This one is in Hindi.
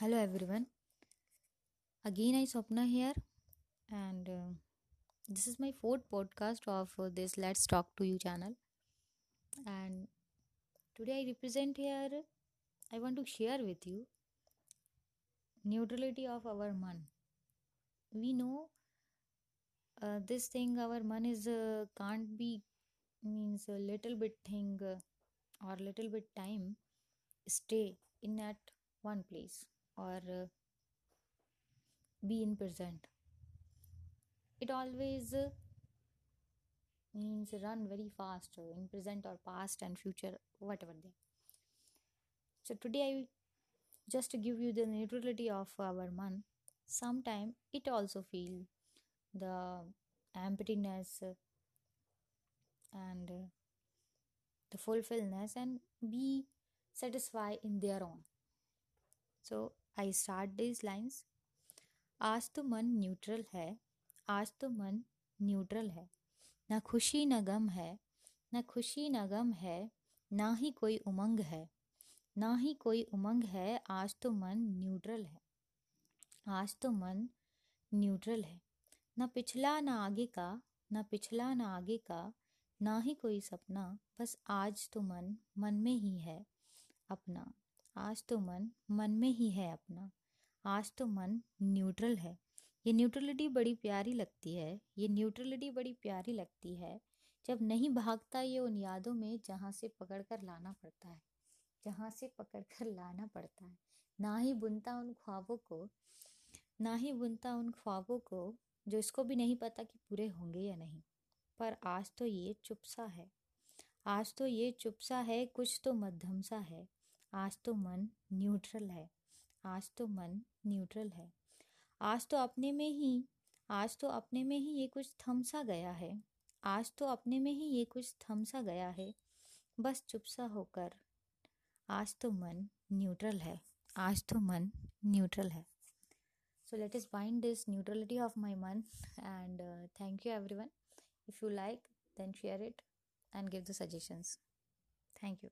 Hello everyone. Again, I Swapna here, and uh, this is my fourth podcast of uh, this Let's Talk to You channel. And today, I represent here. I want to share with you neutrality of our man. We know uh, this thing. Our man is uh, can't be means a little bit thing uh, or little bit time stay in at one place or uh, be in present. It always uh, means run very fast uh, in present or past and future whatever they. So today i just to give you the neutrality of our man sometime it also feel the emptiness and the fulfillness and be satisfied in their own so, I start these lines. आज तो मन न्यूट्रल है आज तो मन न्यूट्रल है ना खुशी न गम है न खुशी न गम है ना ही कोई उमंग है ना ही कोई उमंग है आज तो मन न्यूट्रल है आज तो मन न्यूट्रल है ना पिछला ना आगे का ना पिछला ना आगे का ना ही कोई सपना बस आज तो मन मन में ही है अपना आज तो मन मन में ही है अपना। आज तो मन न्यूट्रल है। ये न्यूट्रलिटी बड़ी प्यारी लगती है। ये न्यूट्रलिटी बड़ी प्यारी लगती है। जब नहीं भागता ये उन यादों में जहाँ से पकड़ कर लाना पड़ता है। जहाँ से पकड़ कर लाना पड़ता है। ना ही बुनता उन ख्वाबों को, ना ही बुनता उन ख्वाबों को जो इसको भी नहीं पता कि पूरे होंगे या नहीं। पर आज तो ये चुपसा है। आज तो ये चुपसा है, कुछ तो मध्यम सा है। आज तो मन न्यूट्रल है। आज तो मन न्यूट्रल है। आज तो अपने में ही, आज तो अपने में ही ये कुछ थमसा गया है। आज तो अपने में ही ये कुछ थमसा गया है। बस चुपसा होकर, आज तो मन न्यूट्रल है। आज तो मन न्यूट्रल है। So let is bind this neutrality of my मन and thank you everyone if you like then share it and give the suggestions thank you